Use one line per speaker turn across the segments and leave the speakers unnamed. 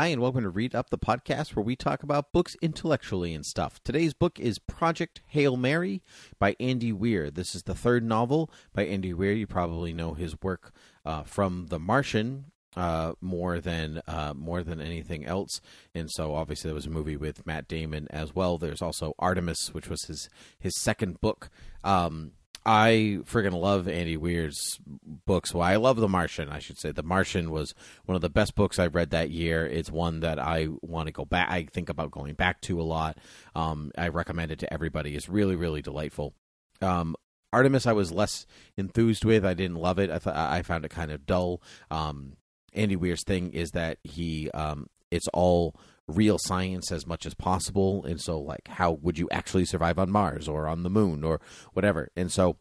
Hi, and welcome to Read Up the podcast, where we talk about books intellectually and stuff. Today's book is Project Hail Mary by Andy Weir. This is the third novel by Andy Weir. You probably know his work uh, from The Martian uh, more than uh, more than anything else, and so obviously there was a movie with Matt Damon as well. There's also Artemis, which was his his second book. Um, I friggin' love Andy Weir's books. Well, I love The Martian, I should say. The Martian was one of the best books I've read that year. It's one that I want to go back. I think about going back to a lot. Um, I recommend it to everybody. It's really, really delightful. Um, Artemis, I was less enthused with. I didn't love it. I thought I found it kind of dull. Um, Andy Weir's thing is that he, um, it's all real science as much as possible. And so like how would you actually survive on mars or on the moon or whatever? And so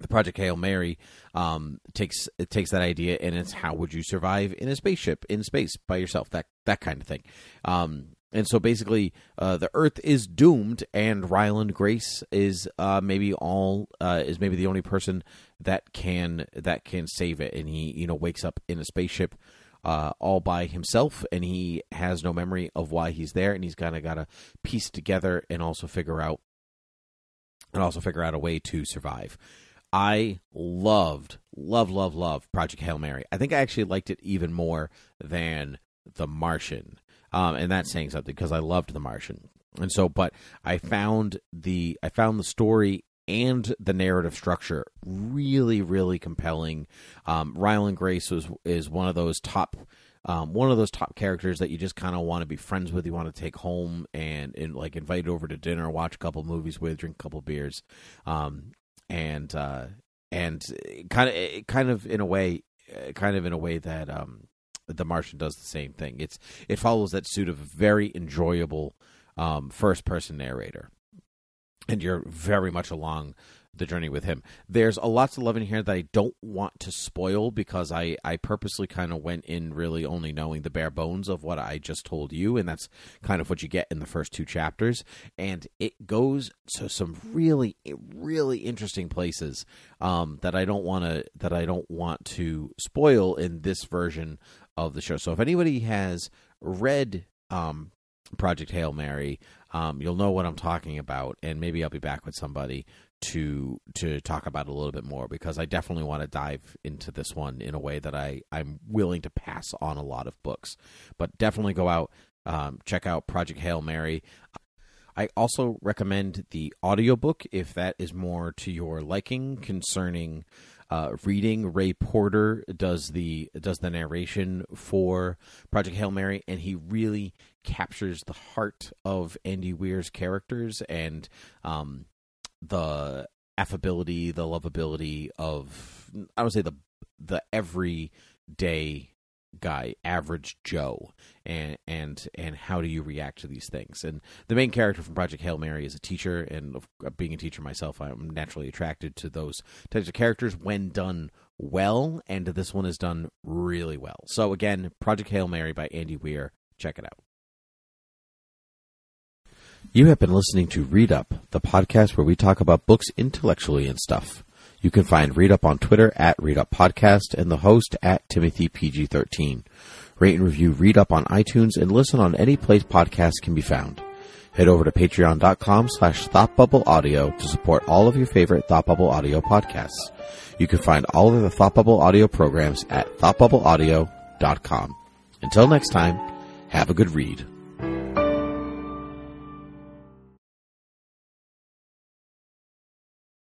the project hail mary um, takes it takes that idea and it's how would you survive in a spaceship in space by yourself? That that kind of thing. Um, and so basically uh, the earth is doomed and ryland grace is uh, maybe all uh, is maybe the only person that can that can save it. And he you know wakes up in a spaceship uh, all by himself, and he has no memory of why he's there, and he's kind of got to piece together and also figure out and also figure out a way to survive. I loved, love, love, love Project Hail Mary. I think I actually liked it even more than The Martian, um, and that's saying something because I loved The Martian. And so, but I found the I found the story and the narrative structure really really compelling. Um ryland grace was is one of those top um, one of those top characters that you just kind of want to be friends with, you want to take home and, and like invite over to dinner, watch a couple movies with, drink a couple beers, um, and uh, and kind of kind of in a way, kind of in a way that um, the Martian does the same thing. It's it follows that suit of very enjoyable um, first person narrator and you're very much along the journey with him. There's a lot to love in here that I don't want to spoil because I, I purposely kind of went in really only knowing the bare bones of what I just told you, and that's kind of what you get in the first two chapters. And it goes to some really, really interesting places um, that I don't want to that I don't want to spoil in this version of the show. So if anybody has read um, Project Hail Mary, um, you'll know what I'm talking about, and maybe I'll be back with somebody to to talk about a little bit more because I definitely want to dive into this one in a way that I I'm willing to pass on a lot of books, but definitely go out um, check out Project Hail Mary. I also recommend the audiobook if that is more to your liking concerning uh, reading. Ray Porter does the does the narration for Project Hail Mary, and he really captures the heart of Andy Weir's characters and um, the affability, the lovability of I would say the the everyday guy, average Joe, and and and how do you react to these things? And the main character from Project Hail Mary is a teacher, and uh, being a teacher myself, I'm naturally attracted to those types of characters when done well, and this one is done really well. So again, Project Hail Mary by Andy Weir, check it out. You have been listening to Read Up, the podcast where we talk about books intellectually and stuff. You can find Read Up on Twitter at Read Up Podcast and the host at Timothy PG13. Rate and review Read Up on iTunes and listen on any place podcasts can be found. Head over to patreon.com slash thoughtbubbleaudio to support all of your favorite Thought Bubble Audio podcasts. You can find all of the Thought Bubble Audio programs at thoughtbubbleaudio.com. Until next time, have a good read.